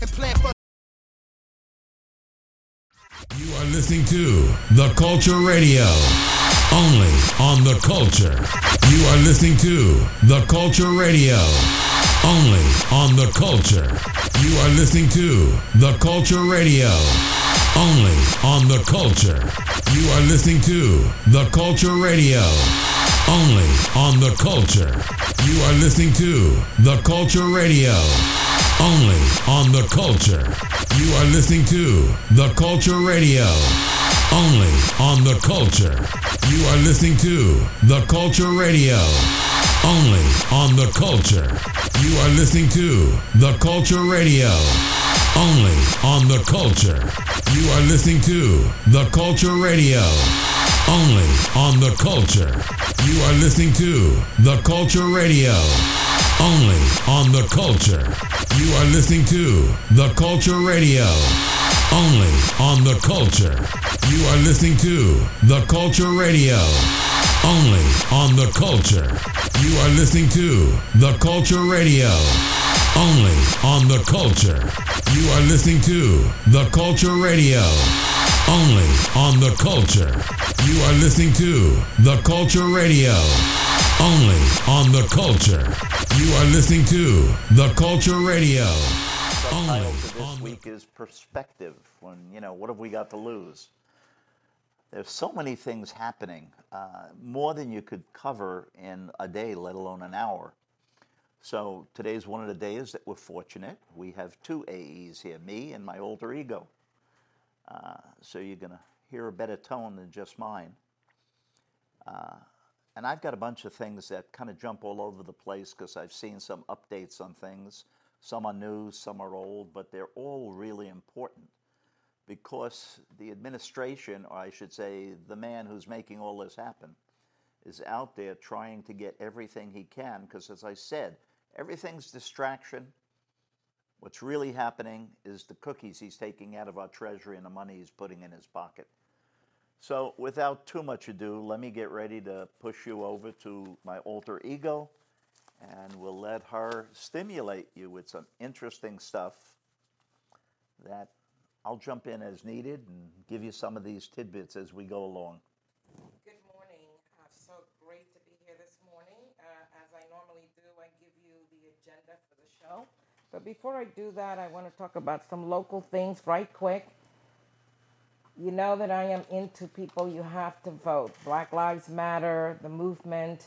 and plan for. You are listening to The Culture Radio. Only on The Culture. You are listening to The Culture Radio. Only on The Culture. You are listening to The Culture Radio. Only on The Culture. You are listening to The Culture Radio. Only on The Culture. You are listening to The Culture Radio. Only on The Culture. You are listening to The Culture Radio. Only on The Culture. You are listening to The Culture Radio. Only on The Culture. You are listening to The Culture Radio. Only on The Culture. You are listening to The Culture Radio. Only on The Culture. You are listening to The Culture Radio. Only on The Culture. You are listening to The Culture Radio. Only on The Culture. You are listening to The Culture Radio. Only on The Culture. You are listening to The Culture Radio. Only on The Culture. You are listening to The Culture Radio. Only on The Culture. You are listening to The Culture Radio. Only on The Culture. You are listening to The Culture Radio. Subtitle for this week is perspective. When you know, what have we got to lose? There's so many things happening, uh, more than you could cover in a day, let alone an hour. So today's one of the days that we're fortunate. We have two AEs here, me and my alter ego. Uh, so you're going to hear a better tone than just mine. Uh, and I've got a bunch of things that kind of jump all over the place because I've seen some updates on things. Some are new, some are old, but they're all really important because the administration, or I should say, the man who's making all this happen, is out there trying to get everything he can. Because as I said, everything's distraction. What's really happening is the cookies he's taking out of our treasury and the money he's putting in his pocket. So, without too much ado, let me get ready to push you over to my alter ego, and we'll let her stimulate you with some interesting stuff that I'll jump in as needed and give you some of these tidbits as we go along. Good morning. Uh, so great to be here this morning. Uh, as I normally do, I give you the agenda for the show. But before I do that, I want to talk about some local things right quick. You know that I am into people you have to vote. Black Lives Matter, the movement.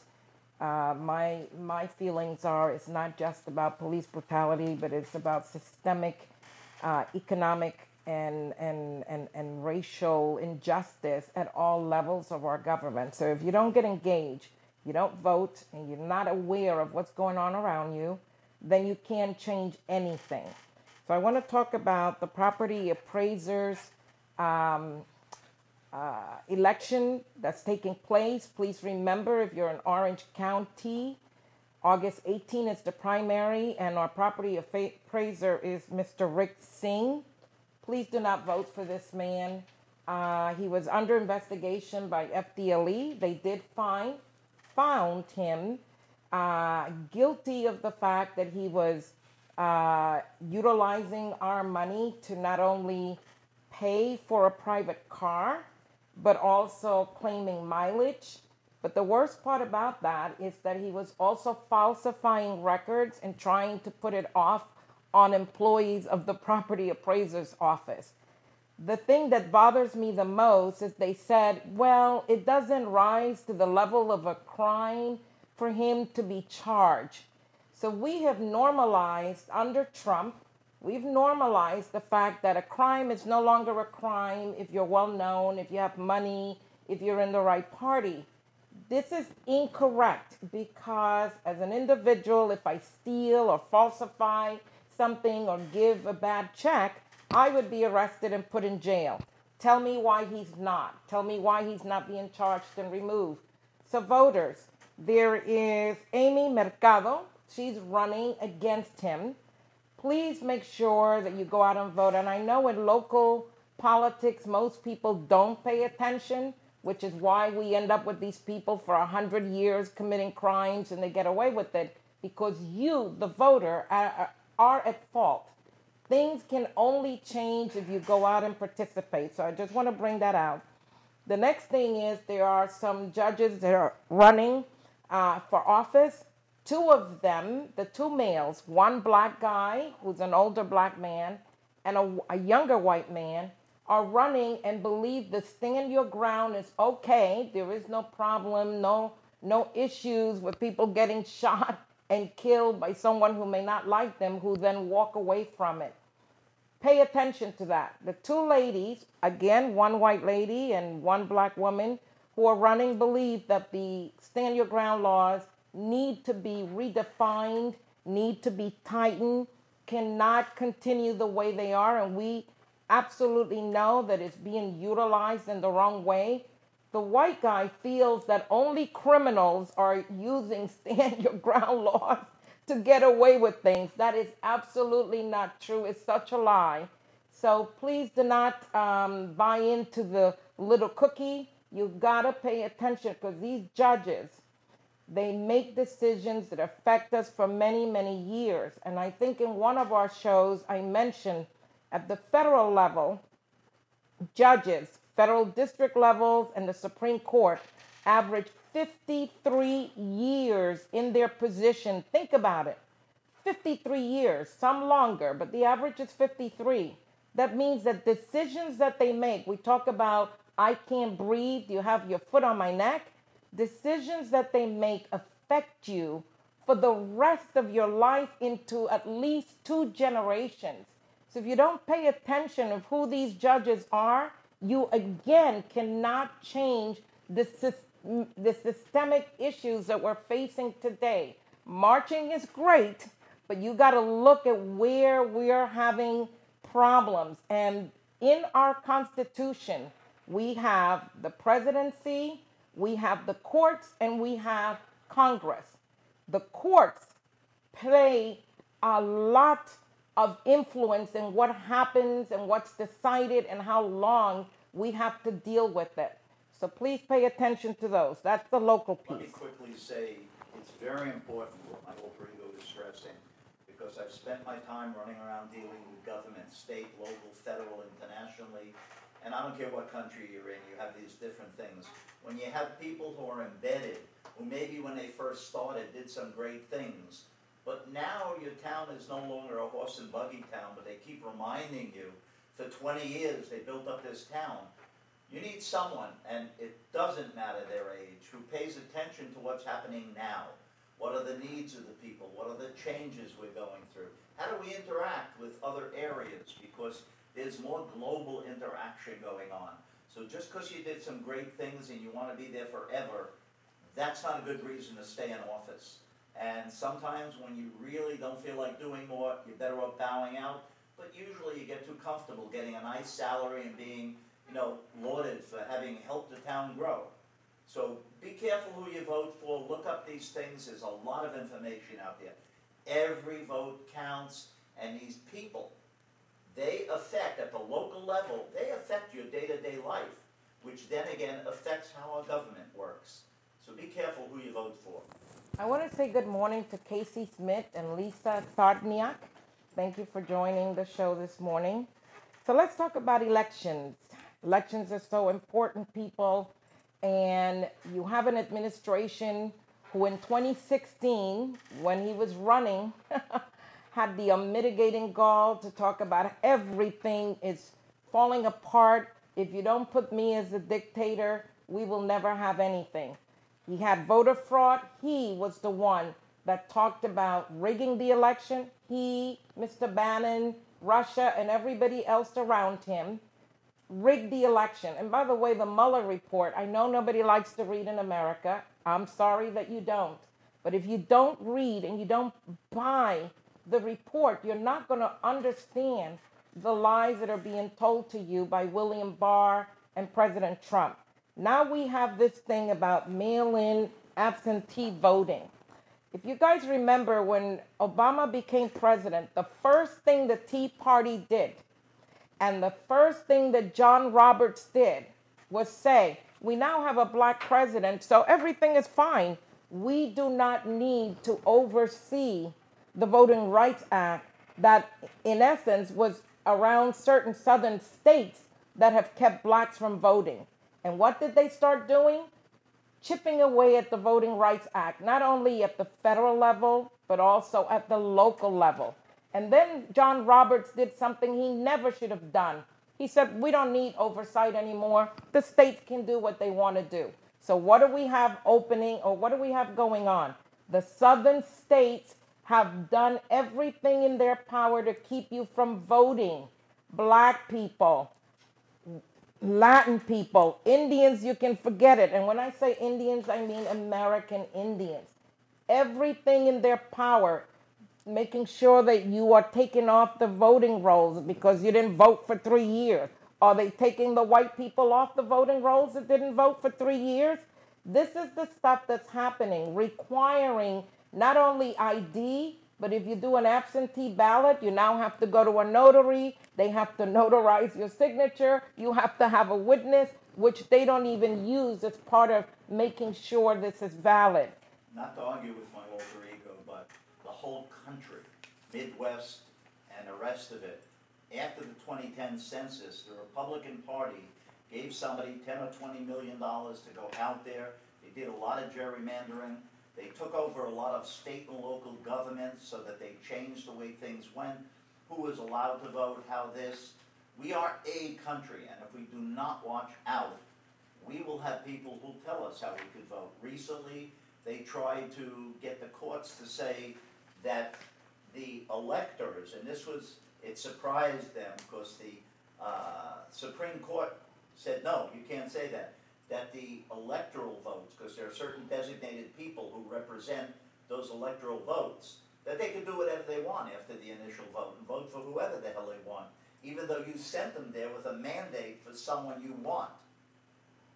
Uh, my my feelings are it's not just about police brutality, but it's about systemic, uh, economic, and, and and and racial injustice at all levels of our government. So if you don't get engaged, you don't vote, and you're not aware of what's going on around you, then you can't change anything. So I want to talk about the property appraisers um, uh, election that's taking place. Please remember if you're in Orange County, August 18 is the primary, and our property appraiser is Mr. Rick Singh. Please do not vote for this man. Uh, he was under investigation by FDLE. They did find found him uh, guilty of the fact that he was uh, utilizing our money to not only pay for a private car, but also claiming mileage. But the worst part about that is that he was also falsifying records and trying to put it off on employees of the property appraiser's office. The thing that bothers me the most is they said, well, it doesn't rise to the level of a crime for him to be charged. So we have normalized under Trump, we've normalized the fact that a crime is no longer a crime if you're well known, if you have money, if you're in the right party. This is incorrect because, as an individual, if I steal or falsify something or give a bad check, I would be arrested and put in jail. Tell me why he's not. Tell me why he's not being charged and removed. So, voters, there is Amy Mercado. She's running against him. Please make sure that you go out and vote. And I know in local politics, most people don't pay attention, which is why we end up with these people for a hundred years committing crimes and they get away with it because you, the voter, are, are at fault. things can only change if you go out and participate. So I just want to bring that out. The next thing is there are some judges that are running uh, for office. Two of them, the two males, one black guy who's an older black man and a, a younger white man, are running and believe the stand your ground is okay. There is no problem, no no issues with people getting shot and killed by someone who may not like them, who then walk away from it. Pay attention to that. The two ladies, again, one white lady and one black woman, who are running believe that the stand your ground laws need to be redefined, need to be tightened, cannot continue the way they are. And we absolutely know that it's being utilized in the wrong way. The white guy feels that only criminals are using stand your ground laws to get away with things. That is absolutely not true. It's such a lie. So please do not um, buy into the little cookie. You've gotta pay attention because these judges, they make decisions that affect us for many, many years. And I think in one of our shows, I mentioned at the federal level, judges, federal district levels, and the Supreme Court average 53 years in their position. Think about it 53 years, some longer, but the average is 53. That means that decisions that they make, we talk about, I can't breathe, you have your foot on my neck. Decisions that they make affect you for the rest of your life into at least two generations. So if you don't pay attention of who these judges are, you again cannot change the the systemic issues that we're facing today. Marching is great, but you got to look at where we're having problems. And in our Constitution, we have the presidency, we have the courts, and we have Congress. The courts play a lot of influence in what happens and what's decided and how long we have to deal with it. So please pay attention to those. That's the local piece. Let me quickly say, it's very important what my alter ego is stressing, because I've spent my time running around dealing with government, state, local, federal, internationally, and I don't care what country you're in, you have these different things. When you have people who are embedded, who maybe when they first started did some great things, but now your town is no longer a horse and buggy town, but they keep reminding you, for twenty years, they built up this town. You need someone, and it doesn't matter their age, who pays attention to what's happening now. What are the needs of the people? What are the changes we're going through? How do we interact with other areas? Because there's more global interaction going on. So just because you did some great things and you want to be there forever, that's not a good reason to stay in office. And sometimes when you really don't feel like doing more, you're better off bowing out. But usually you get too comfortable getting a nice salary and being you know, lauded for having helped the town grow. So be careful who you vote for, look up these things, there's a lot of information out there. Every vote counts, and these people, they affect, at the local level, they affect your day-to-day life, which then again affects how our government works. So be careful who you vote for. I want to say good morning to Casey Smith and Lisa Sardniak. Thank you for joining the show this morning. So let's talk about elections. Elections are so important, people. And you have an administration who, in 2016, when he was running, had the um, unmitigating gall to talk about everything is falling apart. If you don't put me as a dictator, we will never have anything. He had voter fraud. He was the one that talked about rigging the election. He, Mr. Bannon, Russia, and everybody else around him rigged the election. And by the way, the Mueller report, I know nobody likes to read in America. I'm sorry that you don't. But if you don't read and you don't buy the report, you're not going to understand the lies that are being told to you by William Barr and President Trump. Now we have this thing about mail in absentee voting. If you guys remember when Obama became president, the first thing the Tea Party did and the first thing that John Roberts did was say, We now have a black president, so everything is fine. We do not need to oversee the Voting Rights Act that, in essence, was around certain southern states that have kept blacks from voting. And what did they start doing? Chipping away at the Voting Rights Act, not only at the federal level, but also at the local level. And then John Roberts did something he never should have done. He said, We don't need oversight anymore. The states can do what they want to do. So, what do we have opening or what do we have going on? The southern states have done everything in their power to keep you from voting. Black people, Latin people, Indians, you can forget it. And when I say Indians, I mean American Indians. Everything in their power, making sure that you are taking off the voting rolls because you didn't vote for three years. Are they taking the white people off the voting rolls that didn't vote for three years? This is the stuff that's happening, requiring not only ID, but if you do an absentee ballot, you now have to go to a notary. They have to notarize your signature. You have to have a witness, which they don't even use as part of making sure this is valid. Not to argue with my alter ego, but the whole country, Midwest and the rest of it, after the 2010 census, the Republican Party gave somebody 10 or 20 million dollars to go out there. They did a lot of gerrymandering. They took over a lot of state and local governments so that they changed the way things went, who was allowed to vote, how this. We are a country, and if we do not watch out, we will have people who tell us how we could vote. Recently, they tried to get the courts to say that the electors, and this was, it surprised them because the uh, Supreme Court said, no, you can't say that that the electoral votes, because there are certain designated people who represent those electoral votes, that they can do whatever they want after the initial vote and vote for whoever the hell they want, even though you sent them there with a mandate for someone you want.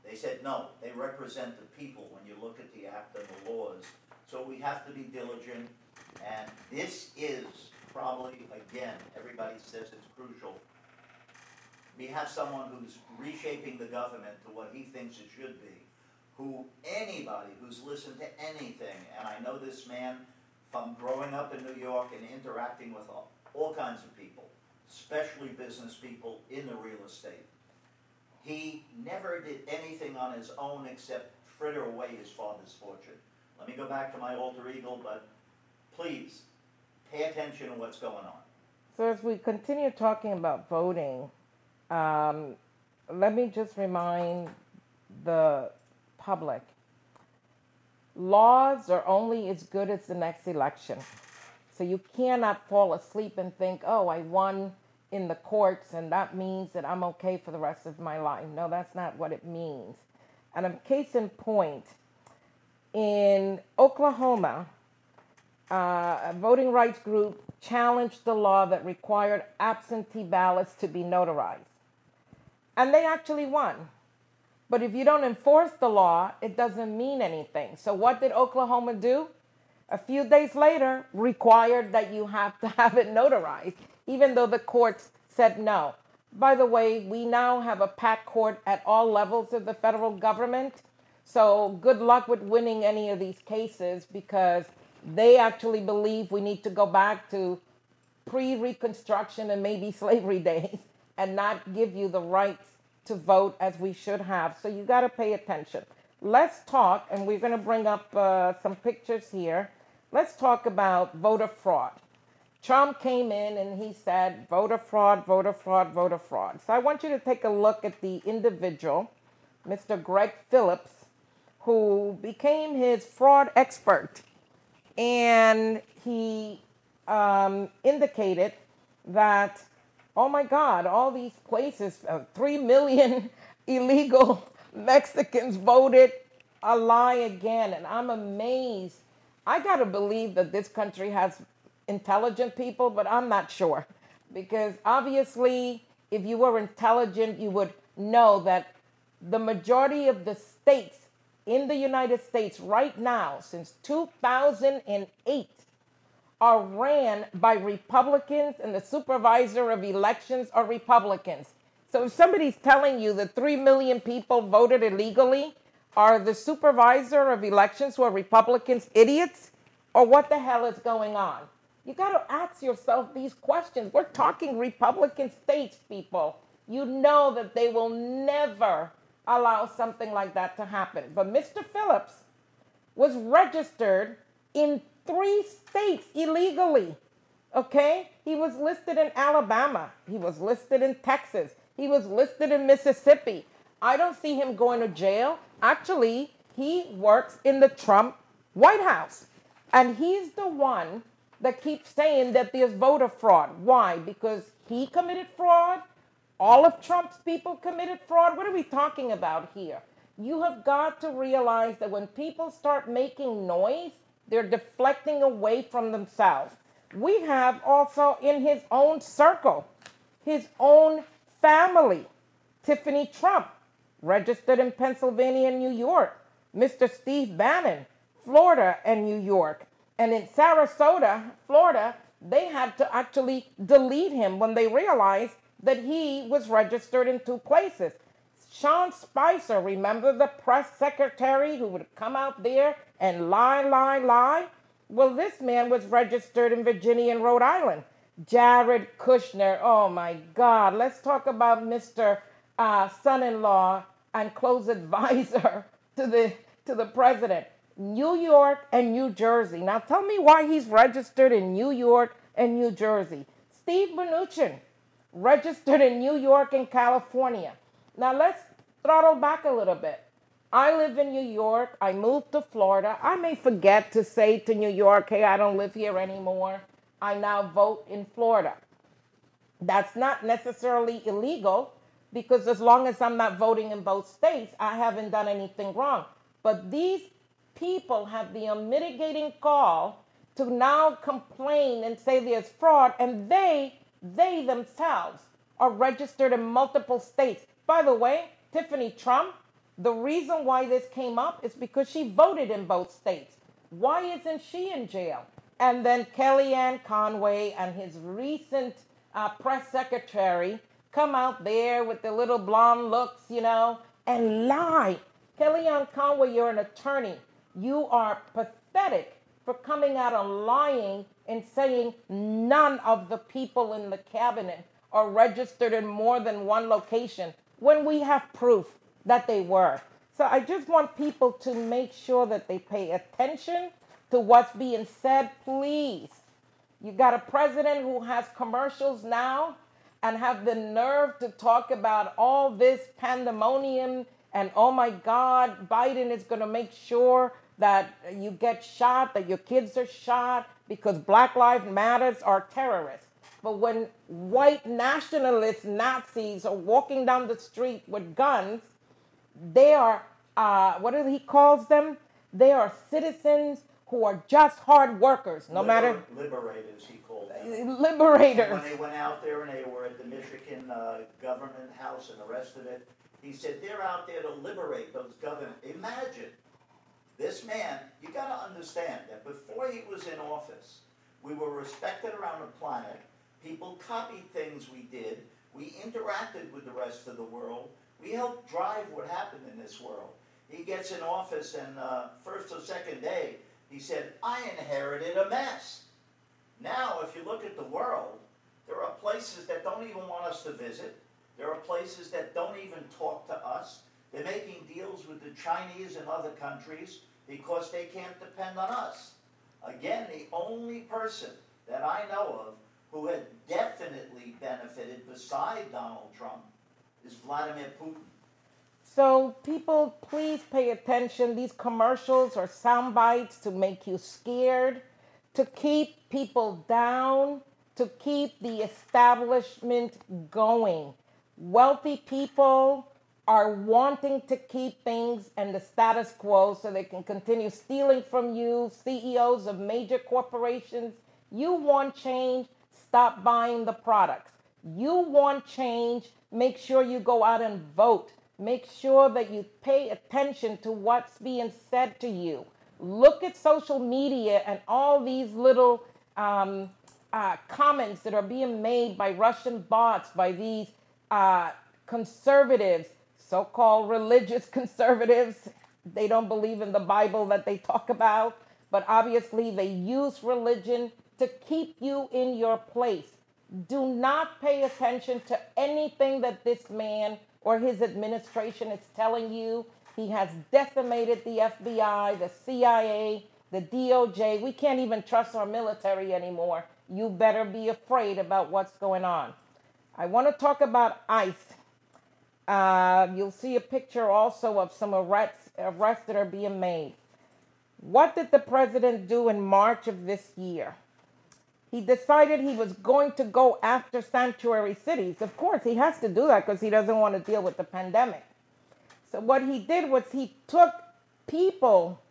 They said, no, they represent the people when you look at the act and the laws. So we have to be diligent, and this is probably, again, everybody says it's crucial, we have someone who's reshaping the government to what he thinks it should be, who anybody who's listened to anything, and I know this man from growing up in New York and interacting with all, all kinds of people, especially business people in the real estate. He never did anything on his own except fritter away his father's fortune. Let me go back to my alter ego, but please pay attention to what's going on. So, as we continue talking about voting, um, let me just remind the public laws are only as good as the next election. So you cannot fall asleep and think, oh, I won in the courts and that means that I'm okay for the rest of my life. No, that's not what it means. And a case in point, in Oklahoma, uh, a voting rights group challenged the law that required absentee ballots to be notarized. And they actually won. But if you don't enforce the law, it doesn't mean anything. So, what did Oklahoma do? A few days later, required that you have to have it notarized, even though the courts said no. By the way, we now have a packed court at all levels of the federal government. So, good luck with winning any of these cases because they actually believe we need to go back to pre Reconstruction and maybe slavery days and not give you the rights to vote as we should have. So you got to pay attention. Let's talk, and we're going to bring up uh, some pictures here. Let's talk about voter fraud. Trump came in and he said, voter fraud, voter fraud, voter fraud. So I want you to take a look at the individual, Mr. Greg Phillips, who became his fraud expert. And he um, indicated that oh my God, all these places, uh, 3 million illegal Mexicans voted a lie again. And I'm amazed. I got to believe that this country has intelligent people, but I'm not sure. Because obviously, if you were intelligent, you would know that the majority of the states in the United States right now, since 2008, are ran by Republicans and the supervisor of elections are Republicans. So if somebody's telling you that 3 million people voted illegally, are the supervisor of elections who are Republicans idiots? Or what the hell is going on? You got to ask yourself these questions. We're talking Republican states, people. You know that they will never allow something like that to happen. But Mr. Phillips was registered in three states illegally. Okay? He was listed in Alabama. He was listed in Texas. He was listed in Mississippi. I don't see him going to jail. Actually, he works in the Trump White House. And he's the one that keeps saying that there's voter fraud. Why? Because he committed fraud. All of Trump's people committed fraud. What are we talking about here? You have got to realize that when people start making noise, they're deflecting away from themselves. We have also in his own circle, his own family, Tiffany Trump, registered in Pennsylvania and New York, Mr. Steve Bannon, Florida and New York. And in Sarasota, Florida, they had to actually delete him when they realized that he was registered in two places. Sean Spicer, remember the press secretary who would come out there and lie, lie, lie? Well, this man was registered in Virginia and Rhode Island. Jared Kushner, oh my God, let's talk about Mr. Uh, son in law and close advisor to the, to the president. New York and New Jersey. Now tell me why he's registered in New York and New Jersey. Steve Mnuchin, registered in New York and California. Now let's throttle back a little bit. I live in New York. I moved to Florida. I may forget to say to New York, hey, I don't live here anymore. I now vote in Florida. That's not necessarily illegal because as long as I'm not voting in both states, I haven't done anything wrong. But these people have the unmitigating call to now complain and say there's fraud, and they, they themselves are registered in multiple states. By the way, Tiffany Trump, the reason why this came up is because she voted in both states. Why isn't she in jail? And then Kellyanne Conway and his recent uh, press secretary come out there with the little blonde looks, you know, and lie. Kellyanne Conway, you're an attorney. You are pathetic for coming out and lying and saying none of the people in the cabinet are registered in more than one location when we have proof that they were. So I just want people to make sure that they pay attention to what's being said, please. You got a president who has commercials now and have the nerve to talk about all this pandemonium and oh my God, Biden is going to make sure that you get shot, that your kids are shot because Black Lives Matters are terrorists. But when white nationalist Nazis are walking down the street with guns, they are, uh, what do he calls them? They are citizens who are just hard workers, no Liber- matter. liberators, he called them. Liberators. When they went out there and they were at the Michigan uh, government house and the rest of it, he said they're out there to liberate those government. Imagine this man. You got to understand that before he was in office, we were respected around the planet. People copied things we did. We interacted with the rest of the world. We helped drive what happened in this world. He gets in office, and uh, first or second day, he said, "I inherited a mess." Now, if you look at the world, there are places that don't even want us to visit. There are places that don't even talk to us. They're making deals with the Chinese and other countries because they can't depend on us. Again, the only person that I know of who had definitely benefited beside Donald Trump is Vladimir Putin. So, people, please pay attention. These commercials are sound bites to make you scared, to keep people down, to keep the establishment going. Wealthy people are wanting to keep things and the status quo so they can continue stealing from you, CEOs of major corporations. You want change, stop buying the products. You want change, make sure you go out and vote. Make sure that you pay attention to what's being said to you. Look at social media and all these little um, uh, comments that are being made by Russian bots, by these uh, conservatives, so called religious conservatives. They don't believe in the Bible that they talk about, but obviously they use religion to keep you in your place. Do not pay attention to anything that this man or his administration is telling you. He has decimated the FBI, the CIA, the DOJ. We can't even trust our military anymore. You better be afraid about what's going on. I want to talk about ICE. Uh, you'll see a picture also of some arrests, arrests that are being made. What did the president do in March of this year? He decided he was going to go after sanctuary cities. Of course, he has to do that because he doesn't want to deal with the pandemic. So, what he did was he took people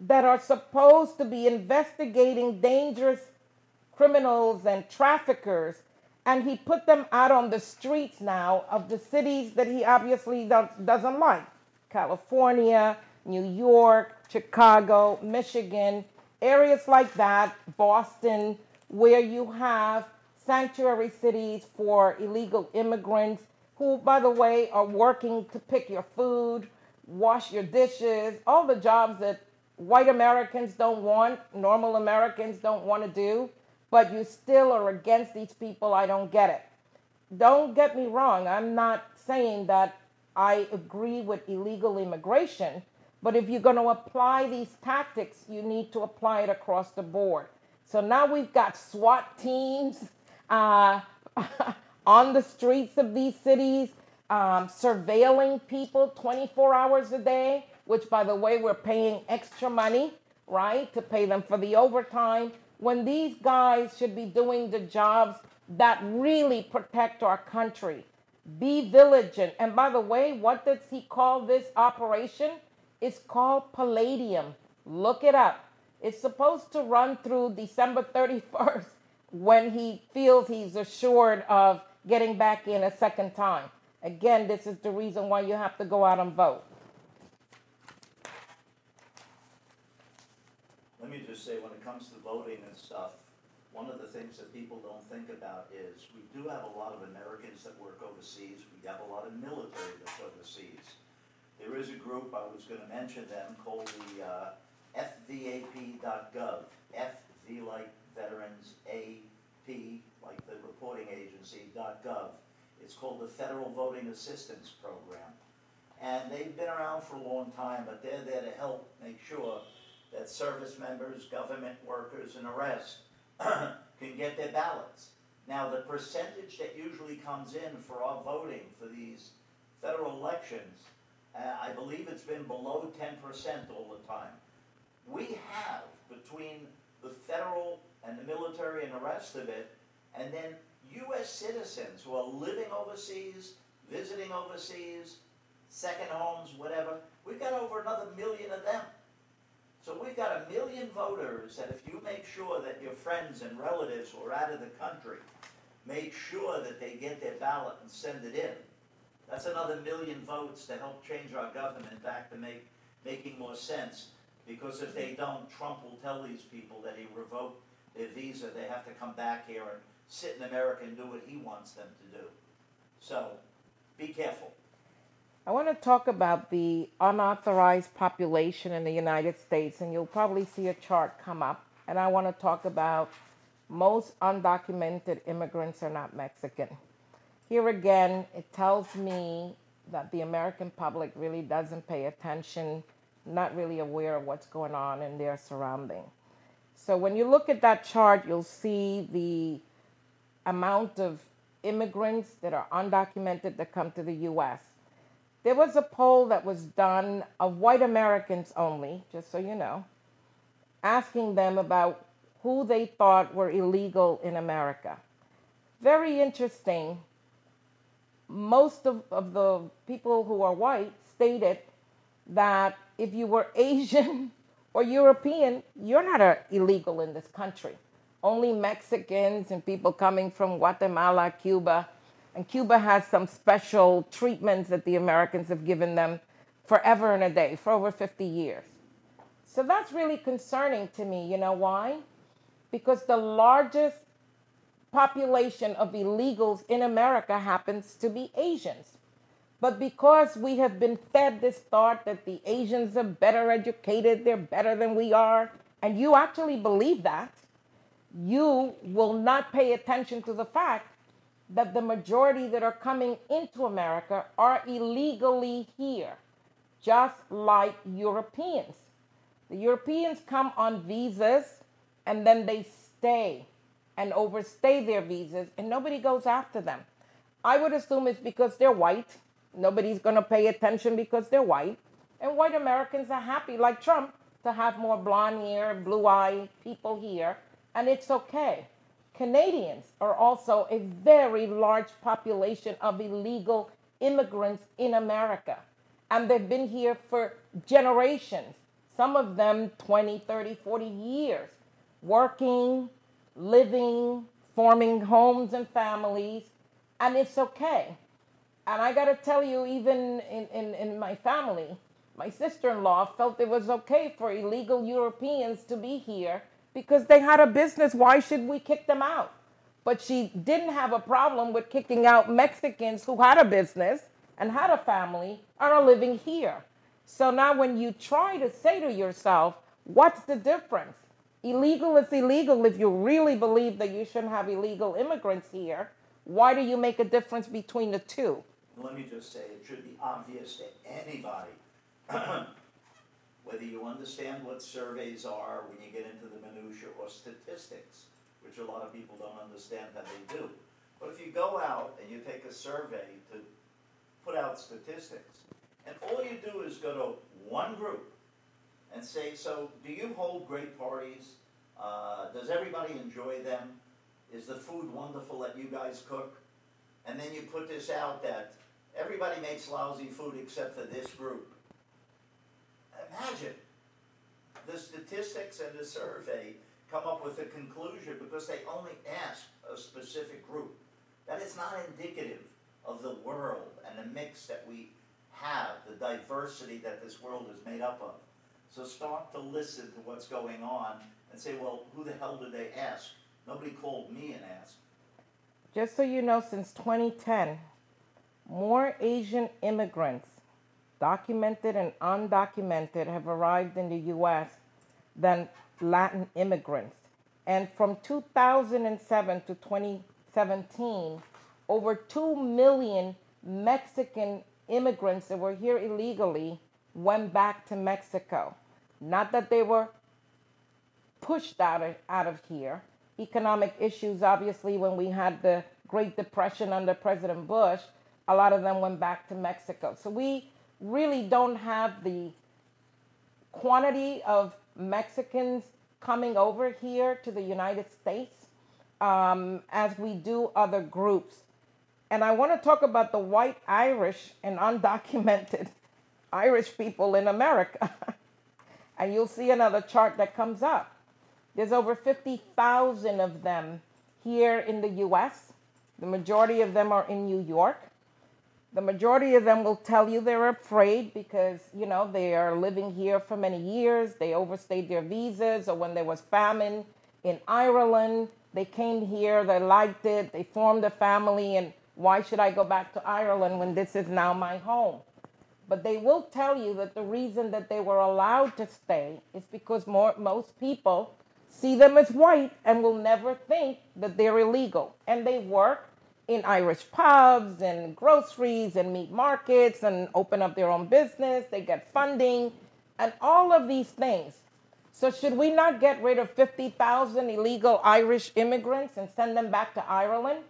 that are supposed to be investigating dangerous criminals and traffickers and he put them out on the streets now of the cities that he obviously doesn't like California, New York, Chicago, Michigan, areas like that, Boston, where you have sanctuary cities for illegal immigrants who, by the way, are working to pick your food, wash your dishes, all the jobs that white Americans don't want, normal Americans don't want to do, but you still are against these people. I don't get it. Don't get me wrong. I'm not saying that I agree with illegal immigration, but if you're going to apply these tactics, you need to apply it across the board. So now we've got SWAT teams uh, on the streets of these cities, um, surveilling people 24 hours a day, which, by the way, we're paying extra money, right, to pay them for the overtime. When these guys should be doing the jobs that really protect our country. Be vigilant. And by the way, what does he call this operation? It's called Palladium. Look it up. It's supposed to run through December 31st when he feels he's assured of getting back in a second time. Again, this is the reason why you have to go out and vote. Let me just say, when it comes to voting and stuff, one of the things that people don't think about is we do have a lot of Americans that work overseas. We have a lot of military that's overseas. There is a group, I was going to mention them, called the uh, FVAP.gov. FV like veterans, AP like the reporting agency, .gov. It's called the Federal Voting Assistance Program. And they've been around for a long time, but they're there to help make sure that service members, government workers, and the rest can get their ballots. Now, the percentage that usually comes in for our voting for these federal elections uh, I believe it's been below 10% all the time. We have between the federal and the military and the rest of it, and then U.S. citizens who are living overseas, visiting overseas, second homes, whatever, we've got over another million of them. So we've got a million voters that if you make sure that your friends and relatives who are out of the country make sure that they get their ballot and send it in, that's another million votes to help change our government back to make, making more sense. Because if they don't, Trump will tell these people that he revoked their visa. They have to come back here and sit in America and do what he wants them to do. So be careful. I want to talk about the unauthorized population in the United States, and you'll probably see a chart come up. And I want to talk about most undocumented immigrants are not Mexican. Here again, it tells me that the American public really doesn't pay attention, not really aware of what's going on in their surrounding. So when you look at that chart, you'll see the amount of immigrants that are undocumented that come to the US. There was a poll that was done of white Americans only, just so you know, asking them about who they thought were illegal in America. Very interesting most of, of the people who are white stated that if you were Asian or European, you're not a, illegal in this country. Only Mexicans and people coming from Guatemala, Cuba, and Cuba has some special treatments that the Americans have given them forever and a day for over 50 years. So that's really concerning to me. You know why? Because the largest population of illegals in America happens to be Asians. But because we have been fed this thought that the Asians are better educated, they're better than we are, and you actually believe that, you will not pay attention to the fact that the majority that are coming into America are illegally here, just like Europeans. The Europeans come on visas and then they stay and overstay their visas, and nobody goes after them. I would assume it's because they're white. Nobody's going to pay attention because they're white. And white Americans are happy, like Trump, to have more blonde hair, blue eye people here, and it's okay. Canadians are also a very large population of illegal immigrants in America, and they've been here for generations, some of them 20, 30, 40 years, working, living, forming homes and families, and it's okay. And I got to tell you, even in, in, in my family, my sister in law felt it was okay for illegal Europeans to be here because they had a business. Why should we kick them out? But she didn't have a problem with kicking out Mexicans who had a business and had a family and are living here. So now, when you try to say to yourself, what's the difference? Illegal is illegal if you really believe that you shouldn't have illegal immigrants here. Why do you make a difference between the two? Let me just say, it should be obvious to anybody, whether you understand what surveys are when you get into the minutia or statistics, which a lot of people don't understand how they do. But if you go out and you take a survey to put out statistics, and all you do is go to one group and say, so do you hold great parties? Uh, does everybody enjoy them? Is the food wonderful that you guys cook? And then you put this out that everybody makes lousy food except for this group. Imagine the statistics and the survey come up with a conclusion because they only ask a specific group. That is not indicative of the world and the mix that we have, the diversity that this world is made up of. So start to listen to what's going on and say, well, who the hell did they ask? Nobody called me and asked. Just so you know, since 2010, more Asian immigrants, documented and undocumented, have arrived in the U.S. than Latin immigrants. And from 2007 to 2017, over 2 million Mexican immigrants that were here illegally went back to Mexico. Not that they were pushed out of, out of here. Economic issues, obviously, when we had the Great Depression under President Bush, a lot of them went back to Mexico. So we really don't have the quantity of Mexicans coming over here to the United States um, as we do other groups. And I want to talk about the white Irish and undocumented Irish people in America. and you'll see another chart that comes up. There's over 50,000 of them here in the US. The majority of them are in New York. The majority of them will tell you they're afraid because, you know, they are living here for many years. They overstayed their visas, or when there was famine in Ireland, they came here, they liked it, they formed a family, and why should I go back to Ireland when this is now my home? But they will tell you that the reason that they were allowed to stay is because more, most people see them as white and will never think that they're illegal. And they work in Irish pubs and groceries and meat markets and open up their own business. They get funding and all of these things. So, should we not get rid of 50,000 illegal Irish immigrants and send them back to Ireland?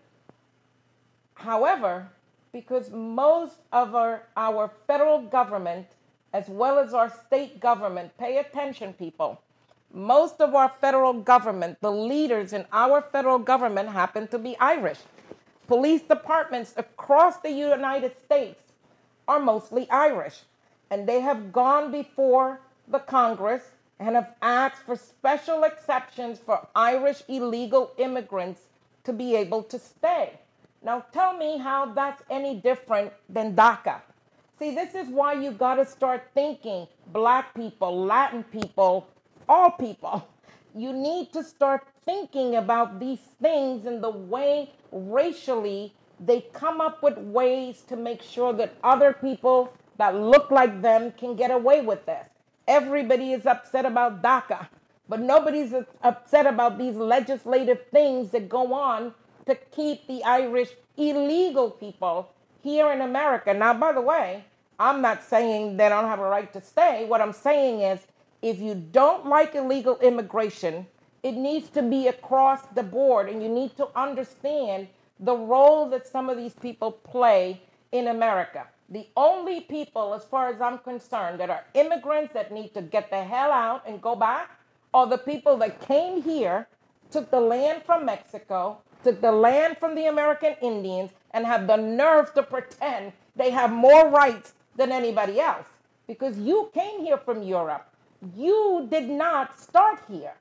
However, because most of our, our federal government, as well as our state government, pay attention, people. Most of our federal government, the leaders in our federal government, happen to be Irish. Police departments across the United States are mostly Irish, and they have gone before the Congress and have asked for special exceptions for Irish illegal immigrants to be able to stay. Now, tell me how that's any different than DACA. See, this is why you got to start thinking black people, Latin people, all people. You need to start thinking about these things in the way racially they come up with ways to make sure that other people that look like them can get away with this. Everybody is upset about DACA. But nobody's upset about these legislative things that go on to keep the Irish illegal people here in America. Now, by the way, I'm not saying they don't have a right to stay. What I'm saying is if you don't like illegal immigration, it needs to be across the board, and you need to understand the role that some of these people play in America. The only people, as far as I'm concerned, that are immigrants that need to get the hell out and go back are the people that came here, took the land from Mexico, took the land from the American Indians, and have the nerve to pretend they have more rights than anybody else. Because you came here from Europe. You did not start here.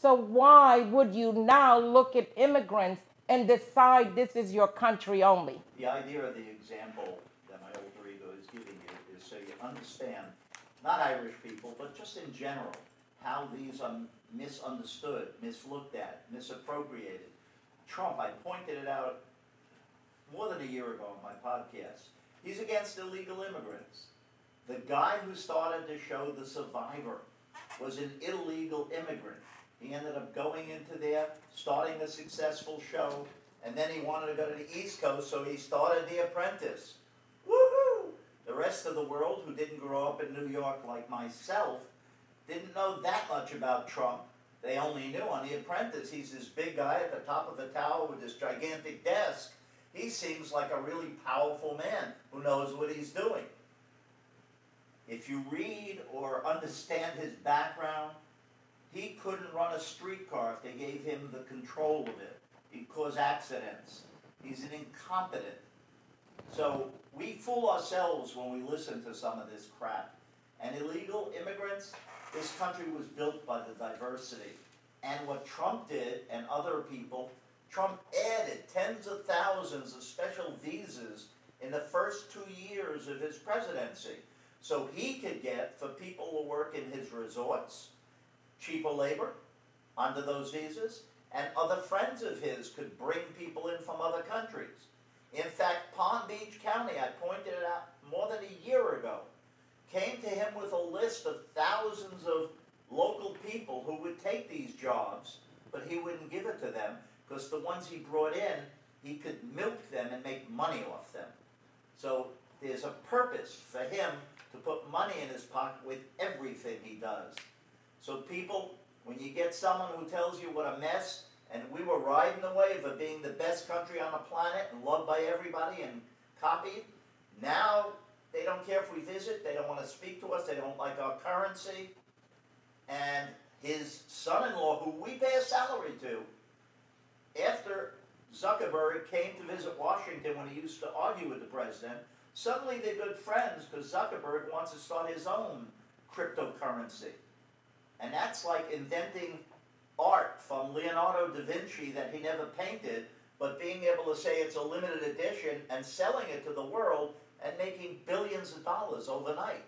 So why would you now look at immigrants and decide this is your country only? The idea of the example that my alter ego is giving you is so you understand, not Irish people, but just in general, how these are misunderstood, mislooked at, misappropriated. Trump, I pointed it out more than a year ago on my podcast. He's against illegal immigrants. The guy who started to show, The Survivor, was an illegal immigrant. He ended up going into there, starting a successful show, and then he wanted to go to the East Coast, so he started The Apprentice. Woohoo! The rest of the world, who didn't grow up in New York like myself, didn't know that much about Trump. They only knew on The Apprentice, he's this big guy at the top of the tower with this gigantic desk. He seems like a really powerful man who knows what he's doing. If you read or understand his background, he couldn't run a streetcar if they gave him the control of it. He'd cause accidents. He's an incompetent. So we fool ourselves when we listen to some of this crap. And illegal immigrants, this country was built by the diversity. And what Trump did and other people, Trump added tens of thousands of special visas in the first two years of his presidency. So he could get, for people who work in his resorts, cheaper labor under those visas, and other friends of his could bring people in from other countries. In fact, Palm Beach County, I pointed it out more than a year ago, came to him with a list of thousands of local people who would take these jobs, but he wouldn't give it to them because the ones he brought in, he could milk them and make money off them. So there's a purpose for him to put money in his pocket with everything he does. So people, when you get someone who tells you what a mess, and we were riding the wave of being the best country on the planet and loved by everybody and copied, now they don't care if we visit, they don't want to speak to us, they don't like our currency. And his son-in-law, who we pay a salary to, after Zuckerberg came to visit Washington when he used to argue with the president, suddenly they're good friends because Zuckerberg wants to start his own cryptocurrency. And that's like inventing art from Leonardo da Vinci that he never painted, but being able to say it's a limited edition and selling it to the world and making billions of dollars overnight,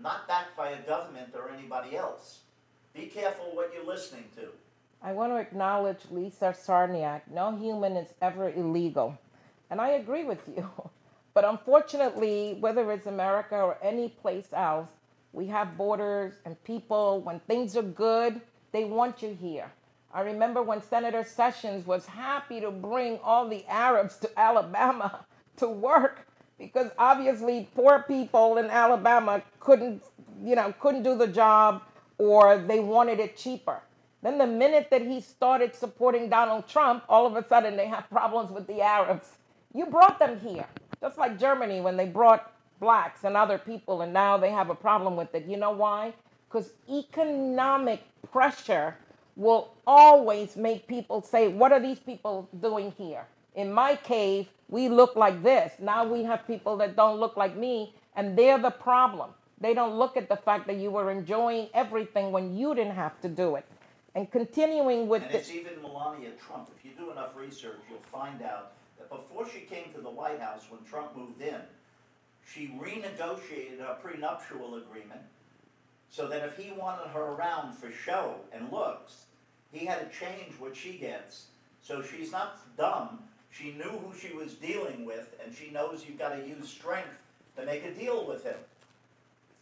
not backed by a government or anybody else. Be careful what you're listening to. I want to acknowledge Lisa Sarniak. No human is ever illegal. And I agree with you. But unfortunately, whether it's America or any place else, we have borders and people, when things are good, they want you here. I remember when Senator Sessions was happy to bring all the Arabs to Alabama to work because obviously poor people in Alabama couldn't, you know, couldn't do the job or they wanted it cheaper. Then the minute that he started supporting Donald Trump, all of a sudden they have problems with the Arabs. You brought them here. Just like Germany when they brought blacks and other people, and now they have a problem with it. You know why? Because economic pressure will always make people say, What are these people doing here? In my cave, we look like this. Now we have people that don't look like me, and they're the problem. They don't look at the fact that you were enjoying everything when you didn't have to do it. And continuing with and it's even Melania Trump. If you do enough research, you'll find out before she came to the White House when Trump moved in, she renegotiated a prenuptial agreement so that if he wanted her around for show and looks, he had to change what she gets. So she's not dumb. She knew who she was dealing with, and she knows you've got to use strength to make a deal with him.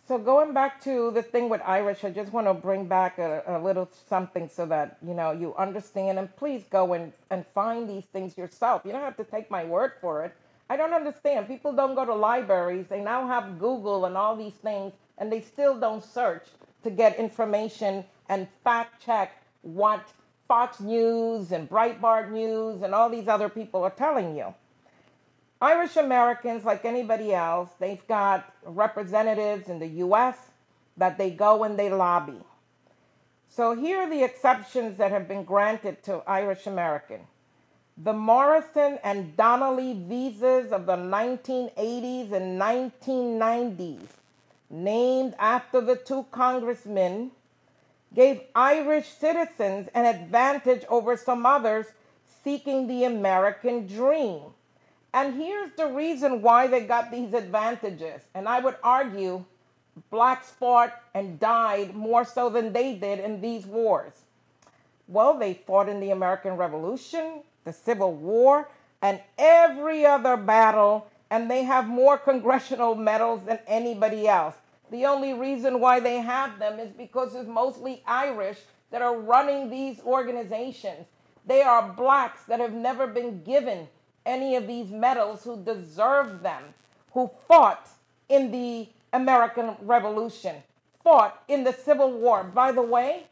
So going back to the thing with Irish, I just want to bring back a, a little something so that you know you understand. And please go and, and find these things yourself. You don't have to take my word for it. I don't understand. People don't go to libraries. They now have Google and all these things, and they still don't search to get information and fact check what Fox News and Breitbart News and all these other people are telling you. Irish Americans, like anybody else, they've got representatives in the US that they go and they lobby. So here are the exceptions that have been granted to Irish American. The Morrison and Donnelly visas of the 1980s and 1990s, named after the two congressmen, gave Irish citizens an advantage over some others seeking the American dream. And here's the reason why they got these advantages. And I would argue blacks fought and died more so than they did in these wars. Well, they fought in the American Revolution, the Civil War, and every other battle, and they have more congressional medals than anybody else. The only reason why they have them is because it's mostly Irish that are running these organizations. They are blacks that have never been given any of these medals who deserve them, who fought in the American Revolution, fought in the Civil War. By the way,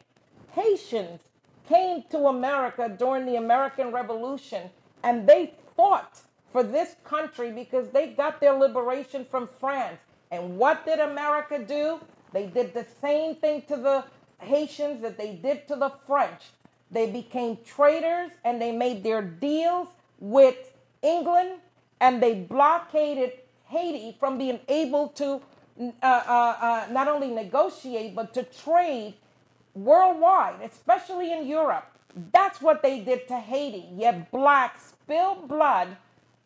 Haitians came to America during the American Revolution and they fought for this country because they got their liberation from France. And what did America do? They did the same thing to the Haitians that they did to the French. They became traitors and they made their deals with England and they blockaded Haiti from being able to uh, uh, uh, not only negotiate but to trade worldwide, especially in Europe. That's what they did to Haiti. Yet blacks spilled blood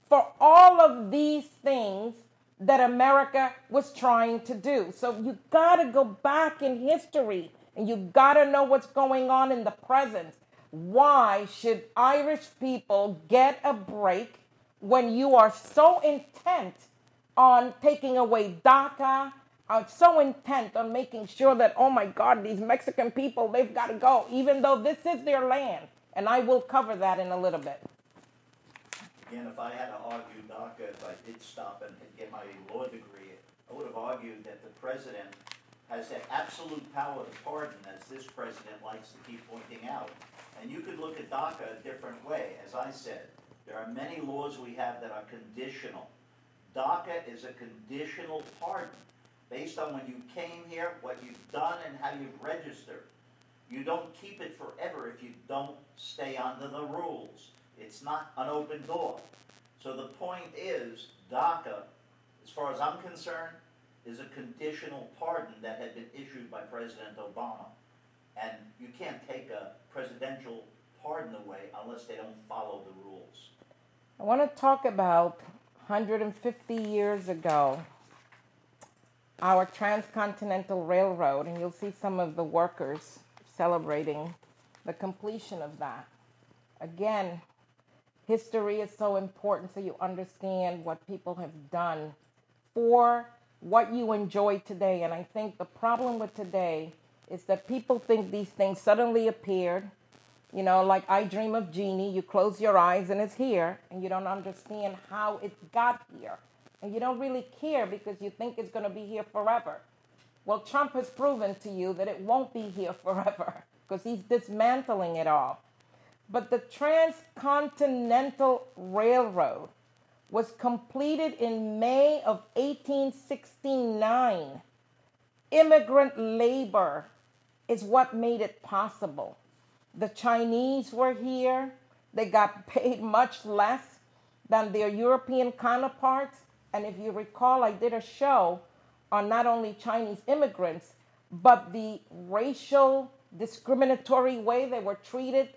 for all of these things that America was trying to do. So you got to go back in history and you got to know what's going on in the present. Why should Irish people get a break when you are so intent on taking away DACA, are so intent on making sure that, oh my God, these Mexican people, they've got to go, even though this is their land. And I will cover that in a little bit. Again, if I had to argue DACA, if I did stop and get my law degree, I would have argued that the president has that absolute power to pardon, as this president likes to keep pointing out. And you could look at DACA a different way, as I said. There are many laws we have that are conditional. DACA is a conditional pardon based on when you came here, what you've done, and how you've registered. You don't keep it forever if you don't stay under the rules. It's not an open door. So the point is, DACA, as far as I'm concerned, is a conditional pardon that had been issued by President Obama. And you can't take a presidential pardon away unless they don't follow the rules. I want to talk about 150 years ago, our transcontinental railroad, and you'll see some of the workers celebrating the completion of that. Again, history is so important so you understand what people have done for what you enjoy today. And I think the problem with today is that people think these things suddenly appeared you know, like I Dream of Jeannie, you close your eyes and it's here, and you don't understand how it got here. And you don't really care because you think it's going to be here forever. Well, Trump has proven to you that it won't be here forever because he's dismantling it all. But the Transcontinental Railroad was completed in May of 1869. Immigrant labor is what made it possible. The Chinese were here. They got paid much less than their European counterparts. And if you recall, I did a show on not only Chinese immigrants, but the racial discriminatory way they were treated,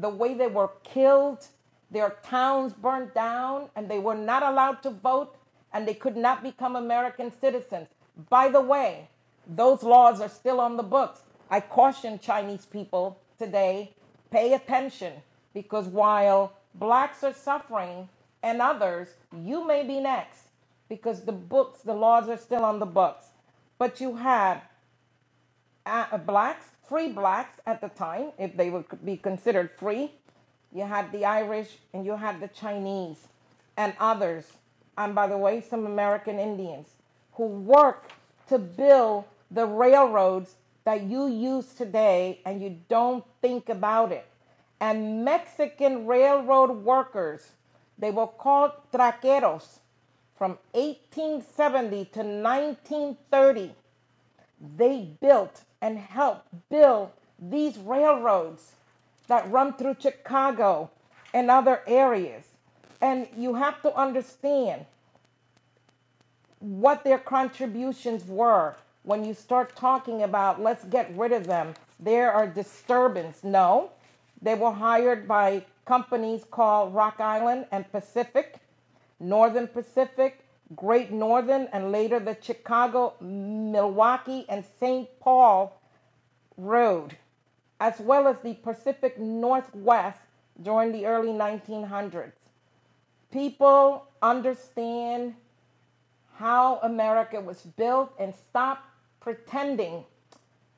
the way they were killed, their towns burned down, and they were not allowed to vote, and they could not become American citizens. By the way, those laws are still on the books. I caution Chinese people today, pay attention because while blacks are suffering and others, you may be next because the books, the laws are still on the books. but you had uh, blacks, free blacks at the time, if they would be considered free. You had the Irish and you had the Chinese and others, and by the way, some American Indians who worked to build the railroads that you use today and you don't think about it. And Mexican railroad workers, they were called traqueros from 1870 to 1930. They built and helped build these railroads that run through Chicago and other areas. And you have to understand what their contributions were when you start talking about let's get rid of them. There are disturbance. No, they were hired by companies called Rock Island and Pacific, Northern Pacific, Great Northern, and later the Chicago, Milwaukee, and St. Paul Road, as well as the Pacific Northwest during the early 1900s. People understand how America was built and stop pretending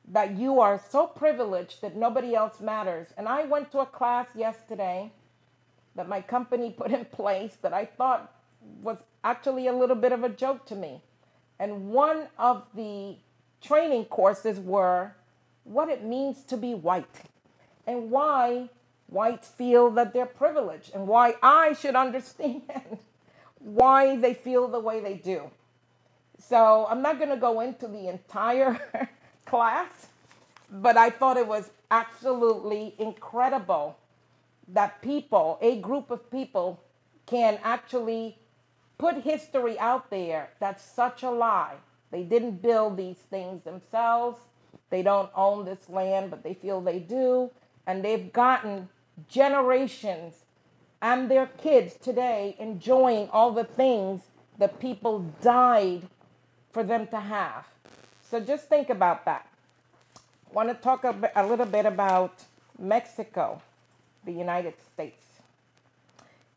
that you are so privileged that nobody else matters. And I went to a class yesterday that my company put in place that I thought was actually a little bit of a joke to me. And one of the training courses were what it means to be white and why whites feel that they're privileged and why I should understand why they feel the way they do. So I'm not going to go into the entire class, but I thought it was absolutely incredible that people, a group of people, can actually put history out there that's such a lie. They didn't build these things themselves. They don't own this land, but they feel they do. And they've gotten generations and their kids today enjoying all the things that people died for them to have. So just think about that. I want to talk a, bit, a little bit about Mexico, the United States.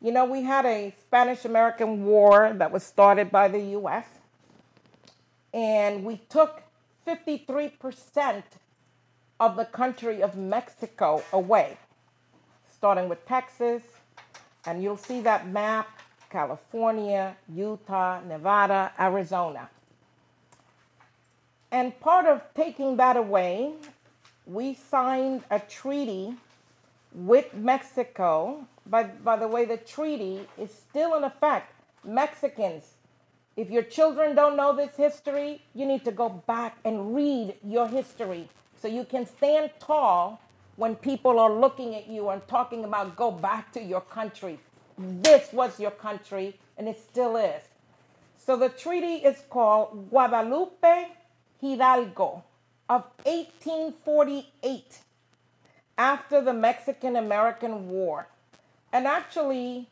You know, we had a Spanish American War that was started by the US, and we took 53% of the country of Mexico away, starting with Texas, and you'll see that map California, Utah, Nevada, Arizona. And part of taking that away, we signed a treaty with Mexico. By, by the way, the treaty is still in effect. Mexicans, if your children don't know this history, you need to go back and read your history so you can stand tall when people are looking at you and talking about go back to your country. This was your country, and it still is. So the treaty is called Guadalupe Hidalgo of 1848 after the Mexican American War. And actually,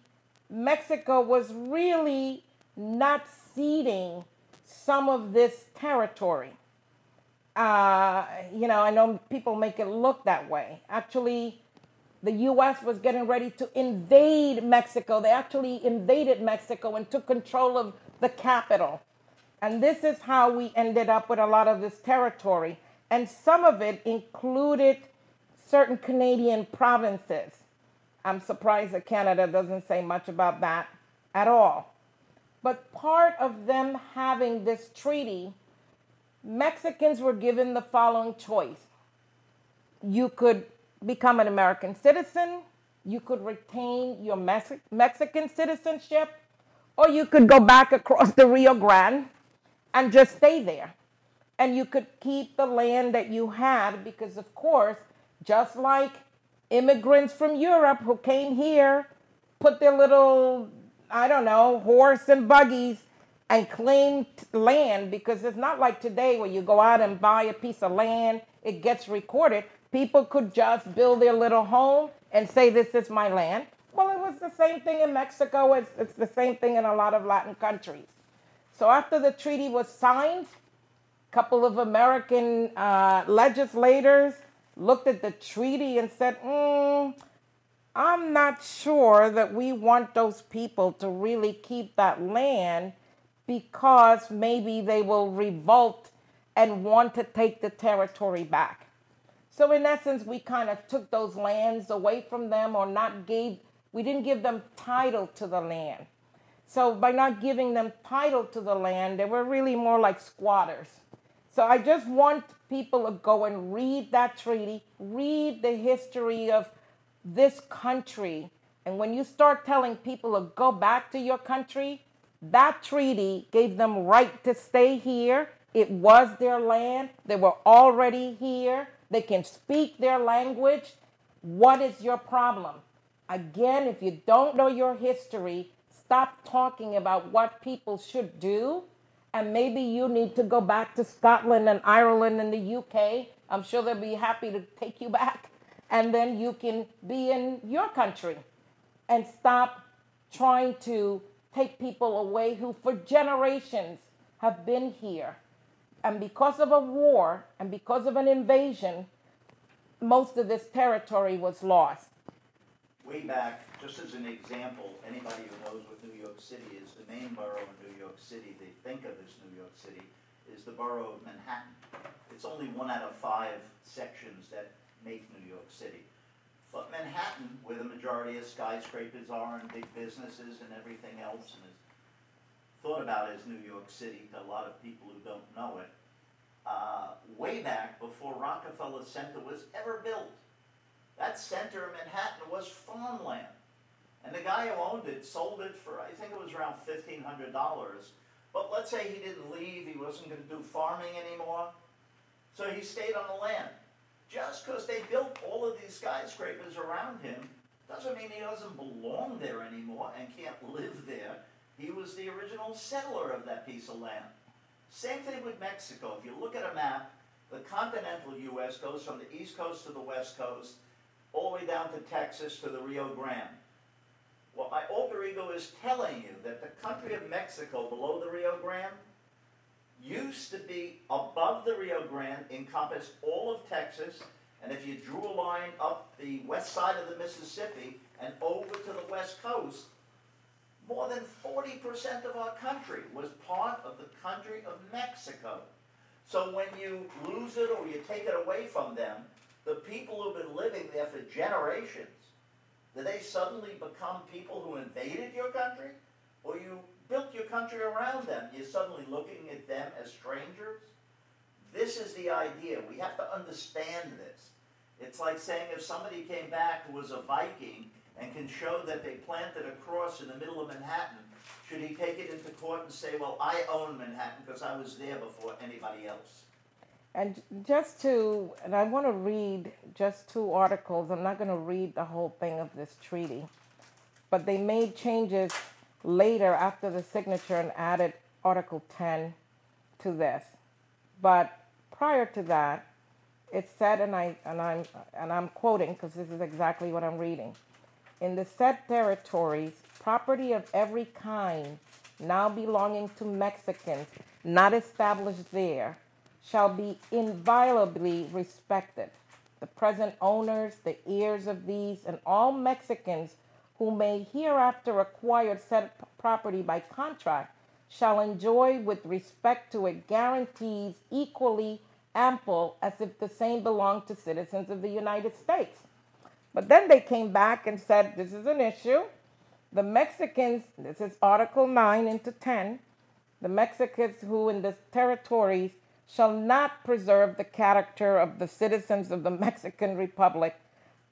Mexico was really not ceding some of this territory. Uh, you know, I know people make it look that way. Actually, the US was getting ready to invade Mexico. They actually invaded Mexico and took control of the capital. And this is how we ended up with a lot of this territory. And some of it included certain Canadian provinces. I'm surprised that Canada doesn't say much about that at all. But part of them having this treaty, Mexicans were given the following choice you could become an American citizen, you could retain your Mex- Mexican citizenship, or you could go back across the Rio Grande and just stay there. And you could keep the land that you had because, of course, just like immigrants from Europe who came here, put their little, I don't know, horse and buggies and claimed land because it's not like today where you go out and buy a piece of land, it gets recorded. People could just build their little home and say, This is my land. Well, it was the same thing in Mexico, it's, it's the same thing in a lot of Latin countries. So after the treaty was signed, a couple of American uh, legislators looked at the treaty and said, mm, I'm not sure that we want those people to really keep that land because maybe they will revolt and want to take the territory back. So in essence, we kind of took those lands away from them or not gave we didn't give them title to the land. So by not giving them title to the land, they were really more like squatters. So I just want people to go and read that treaty, read the history of this country. And when you start telling people to go back to your country, that treaty gave them right to stay here. It was their land. They were already here. They can speak their language. What is your problem? Again, if you don't know your history, stop talking about what people should do. And maybe you need to go back to Scotland and Ireland and the UK. I'm sure they'll be happy to take you back. And then you can be in your country and stop trying to take people away who, for generations, have been here. And because of a war and because of an invasion, most of this territory was lost way back, just as an example, anybody who knows what New York City is, the main borough in New York City, they think of as New York City, is the borough of Manhattan. It's only one out of five sections that make New York City. But Manhattan, where the majority of skyscrapers are and big businesses and everything else, and is thought about as New York City to a lot of people who don't know it, uh, way back before Rockefeller Center was ever built, that center of Manhattan was farmland. And the guy who owned it sold it for, I think it was around $1,500. But let's say he didn't leave, he wasn't going to do farming anymore. So he stayed on the land. Just because they built all of these skyscrapers around him doesn't mean he doesn't belong there anymore and can't live there. He was the original settler of that piece of land. Same thing with Mexico. If you look at a map, the continental U.S. goes from the east coast to the west coast all the way down to Texas to the Rio Grande. Well, my alter ego is telling you that the country of Mexico below the Rio Grande used to be above the Rio Grande, encompassed all of Texas, and if you drew a line up the west side of the Mississippi and over to the west coast, more than 40% of our country was part of the country of Mexico. So when you lose it or you take it away from them, the people who've been living there for generations, do they suddenly become people who invaded your country? Or you built your country around them? You're suddenly looking at them as strangers? This is the idea. We have to understand this. It's like saying if somebody came back who was a Viking and can show that they planted a cross in the middle of Manhattan, should he take it into court and say, well, I own Manhattan because I was there before anybody else? And just to, and I want to read just two articles. I'm not going to read the whole thing of this treaty, but they made changes later after the signature and added Article 10 to this. But prior to that, it said, and I and I'm and I'm quoting because this is exactly what I'm reading. In the said territories, property of every kind now belonging to Mexicans not established there shall be inviolably respected. The present owners, the heirs of these, and all Mexicans who may hereafter acquire said property by contract shall enjoy with respect to it guarantees equally ample as if the same belonged to citizens of the United States. But then they came back and said, This is an issue. The Mexicans, this is Article 9 into 10, the Mexicans who in the territories shall not preserve the character of the citizens of the Mexican Republic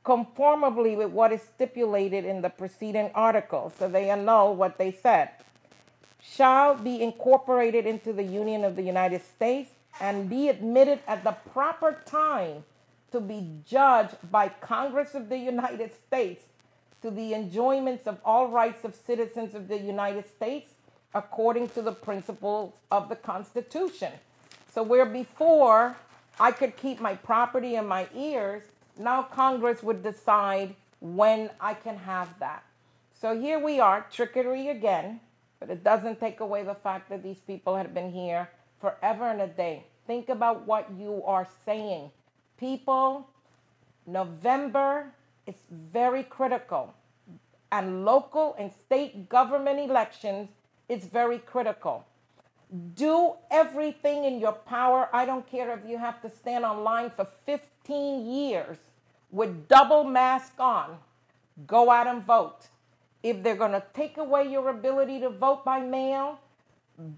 conformably with what is stipulated in the preceding article. So they annul what they said. Shall be incorporated into the Union of the United States and be admitted at the proper time to be judged by Congress of the United States to the enjoyments of all rights of citizens of the United States according to the principles of the Constitution. So, where before I could keep my property in my ears, now Congress would decide when I can have that. So, here we are, trickery again, but it doesn't take away the fact that these people had been here forever and a day. Think about what you are saying. People, November is very critical, and local and state government elections is very critical. Do everything in your power. I don't care if you have to stand online for 15 years with double mask on. Go out and vote. If they're going to take away your ability to vote by mail,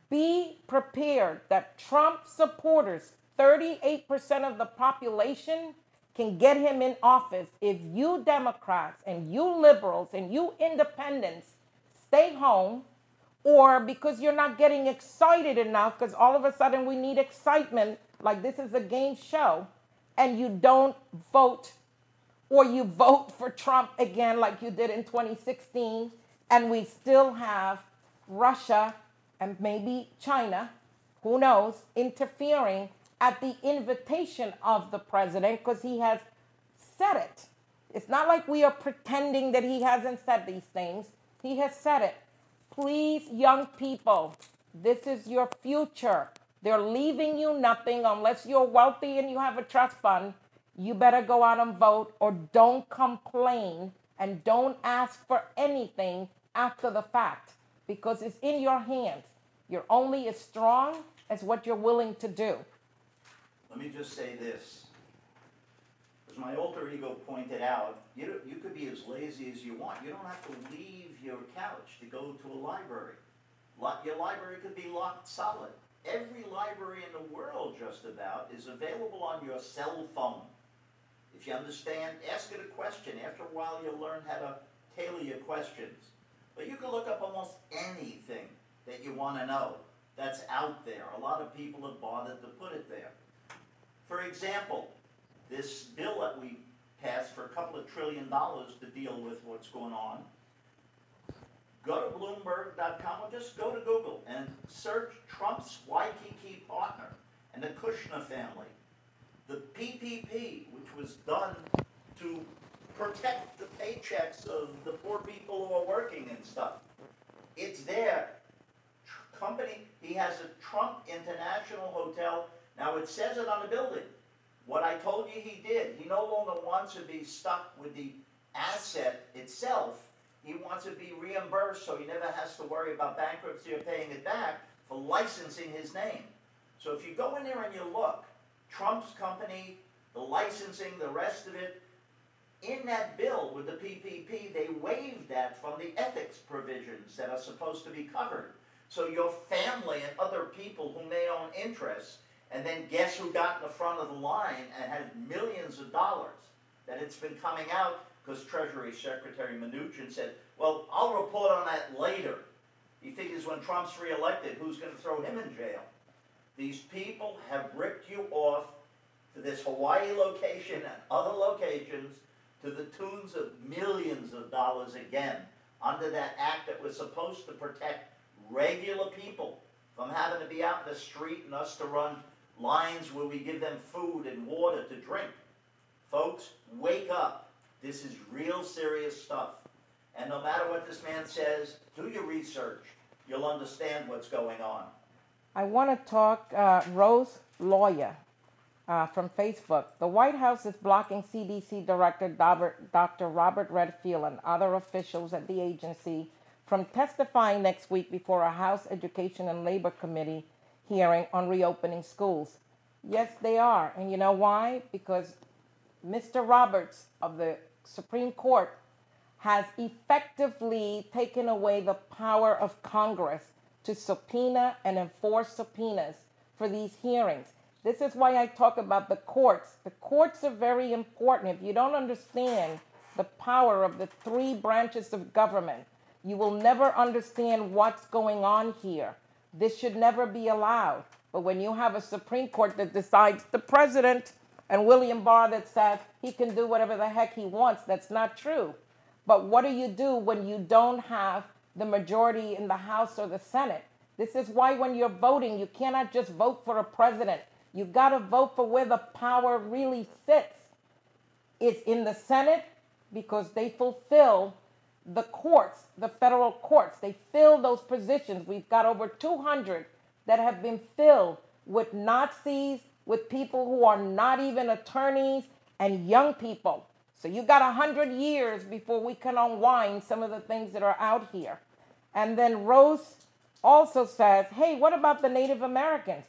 be prepared that Trump supporters, 38% of the population, can get him in office if you Democrats and you liberals and you independents stay home or because you're not getting excited enough because all of a sudden we need excitement like this is a game show and you don't vote or you vote for Trump again like you did in 2016 and we still have Russia and maybe China who knows interfering at the invitation of the president because he has said it. It's not like we are pretending that he hasn't said these things. He has said it Please, young people, this is your future. They're leaving you nothing unless you're wealthy and you have a trust fund. You better go out and vote or don't complain and don't ask for anything after the fact because it's in your hands. You're only as strong as what you're willing to do. Let me just say this. My alter ego pointed out, you, you could be as lazy as you want. You don't have to leave your couch to go to a library. Your library could be locked solid. Every library in the world, just about, is available on your cell phone. If you understand, ask it a question. After a while, you'll learn how to tailor your questions. But you can look up almost anything that you want to know that's out there. A lot of people have bothered to put it there. For example, this bill that we passed for a couple of trillion dollars to deal with what's going on go to Bloomberg.com or just go to Google and search Trump's Waikiki partner and the Kushner family. The PPP, which was done to protect the paychecks of the poor people who are working and stuff. It's there. Company, he has a Trump International Hotel. Now it says it on the building. What I told you he did, he no longer wants to be stuck with the asset itself he wants to be reimbursed so he never has to worry about bankruptcy or paying it back for licensing his name. So if you go in there and you look, Trump's company, the licensing, the rest of it, in that bill with the PPP, they waived that from the ethics provisions that are supposed to be covered. So your family and other people who may own interests, and then guess who got in the front of the line and had millions of dollars that it's been coming out because Treasury Secretary Mnuchin said, well, I'll report on that later. He figures when Trump's reelected, who's going to throw him in jail? These people have ripped you off to this Hawaii location and other locations to the tunes of millions of dollars again under that act that was supposed to protect regular people from having to be out in the street and us to run lines where we give them food and water to drink. Folks, wake up. This is real serious stuff. And no matter what this man says, do your research. You'll understand what's going on. I want to talk uh, Rose Lawyer uh, from Facebook. The White House is blocking CDC Director Dr. Robert Redfield and other officials at the agency from testifying next week before a House Education and Labor Committee hearing on reopening schools. Yes, they are. And you know why? Because Mr. Roberts of the Supreme Court has effectively taken away the power of Congress to subpoena and enforce subpoenas for these hearings. This is why I talk about the courts. The courts are very important. If you don't understand the power of the three branches of government, you will never understand what's going on here. This should never be allowed. But when you have a Supreme Court that decides the president and William Barr that says he can do whatever the heck he wants. That's not true. But what do you do when you don't have the majority in the House or the Senate? This is why when you're voting, you cannot just vote for a president. You got to vote for where the power really sits. It's in the Senate because they fulfill the courts, the federal courts. They fill those positions. We've got over 200 that have been filled with Nazis with people who are not even attorneys and young people. So you got a hundred years before we can unwind some of the things that are out here. And then Rose also says, hey, what about the Native Americans?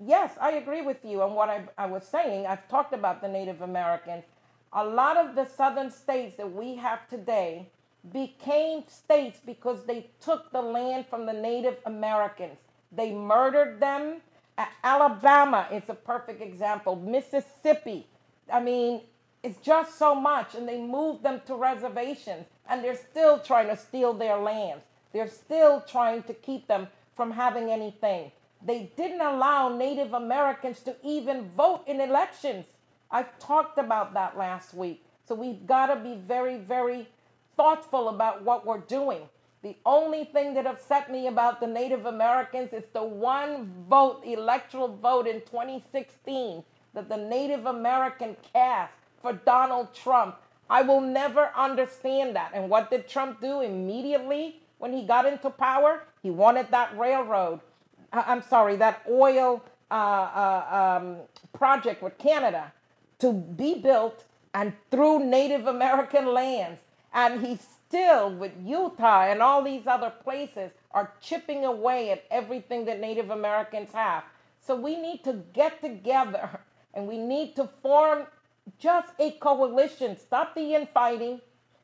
Yes, I agree with you on what I, I was saying. I've talked about the Native Americans. A lot of the southern states that we have today became states because they took the land from the Native Americans. They murdered them. Alabama is a perfect example. Mississippi. I mean, it's just so much. And they moved them to reservations and they're still trying to steal their lands. They're still trying to keep them from having anything. They didn't allow Native Americans to even vote in elections. I talked about that last week. So we've got to be very, very thoughtful about what we're doing. The only thing that upset me about the Native Americans is the one vote, electoral vote in 2016 that the Native American cast for Donald Trump. I will never understand that. And what did Trump do immediately when he got into power? He wanted that railroad, uh, I'm sorry, that oil uh, uh, um, project with Canada to be built and through Native American lands. And he still, with Utah and all these other places, are chipping away at everything that Native Americans have. So we need to get together and we need to form just a coalition. Stop the infighting.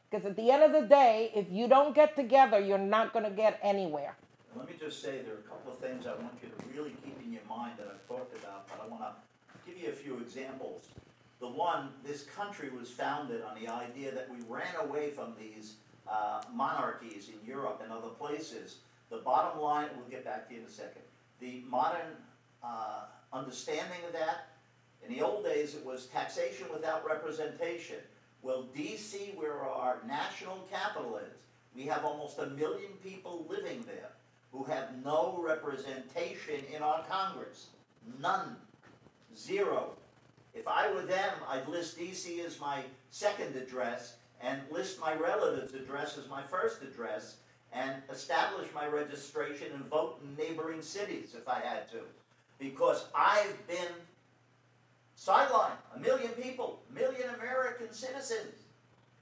Because at the end of the day, if you don't get together, you're not going to get anywhere. Let me just say there are a couple of things I want you to really keep in your mind that I've talked about, but I want to give you a few examples. The one, this country was founded on the idea that we ran away from these uh, monarchies in Europe and other places. The bottom line, we'll get back to you in a second. The modern uh, understanding of that, in the old days it was taxation without representation. Well, DC, where our national capital is, we have almost a million people living there who have no representation in our Congress. None. Zero. If I were them, I'd list DC as my second address and list my relative's address as my first address and establish my registration and vote in neighboring cities if I had to. Because I've been sidelined. A million people, a million American citizens.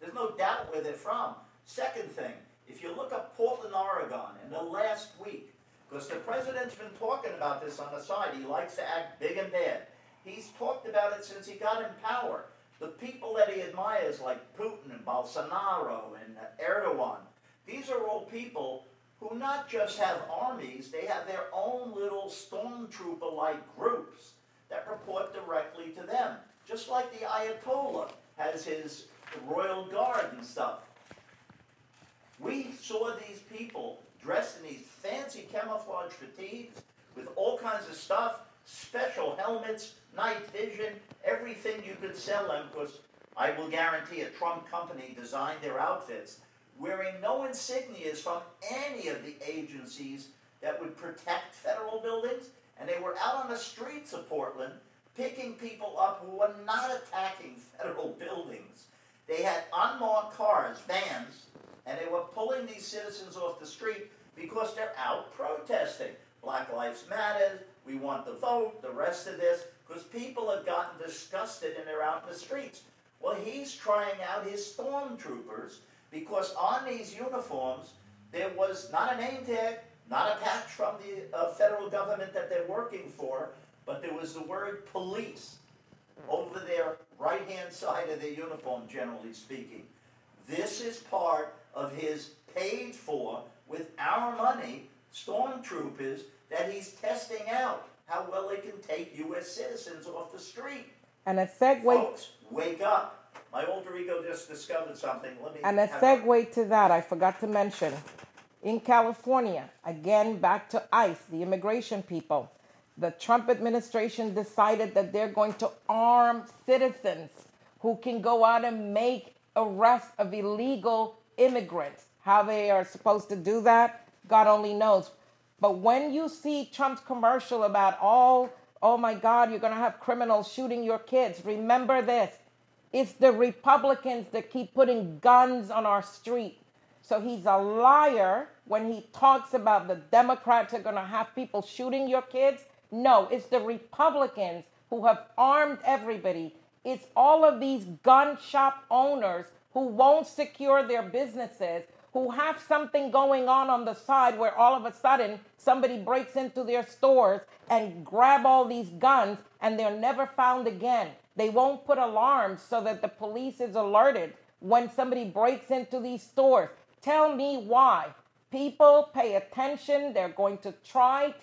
There's no doubt where they're from. Second thing, if you look up Portland, Oregon in the last week, because the president's been talking about this on the side, he likes to act big and bad. He's talked about it since he got in power. The people that he admires, like Putin and Bolsonaro and Erdogan, these are all people who not just have armies, they have their own little stormtrooper like groups that report directly to them. Just like the Ayatollah has his royal guard and stuff. We saw these people dressed in these fancy camouflage fatigues with all kinds of stuff, special helmets, night vision, everything you could sell them because I will guarantee a Trump company designed their outfits wearing no insignias from any of the agencies that would protect federal buildings. And they were out on the streets of Portland picking people up who were not attacking federal buildings. They had unmarked cars, vans, and they were pulling these citizens off the street because they're out protesting. Black Lives Matter, we want the vote, the rest of this, because people have gotten disgusted and they're out in the streets. Well, he's trying out his stormtroopers because on these uniforms there was not a name tag, not a patch from the uh, federal government that they're working for, but there was the word police over their right hand side of their uniform, generally speaking. This is part of his paid for with our money stormtroopers that he's testing out how well they can take U.S. citizens off the street. And a segue. Folks, wake up. My alter ego just discovered something. Let me. And a segue a... to that, I forgot to mention. In California, again, back to ICE, the immigration people. The Trump administration decided that they're going to arm citizens who can go out and make arrests of illegal immigrants. How they are supposed to do that, God only knows. But when you see Trump's commercial about all, oh my God, you're going to have criminals shooting your kids, remember this. It's the Republicans that keep putting guns on our street. So he's a liar when he talks about the Democrats are going to have people shooting your kids. No, it's the Republicans who have armed everybody. It's all of these gun shop owners who won't secure their businesses, who have something going on on the side where all of a sudden somebody breaks into their stores and grab all these guns and they're never found again. They won't put alarms so that the police is alerted when somebody breaks into these stores. Tell me why. People pay attention. They're going to try to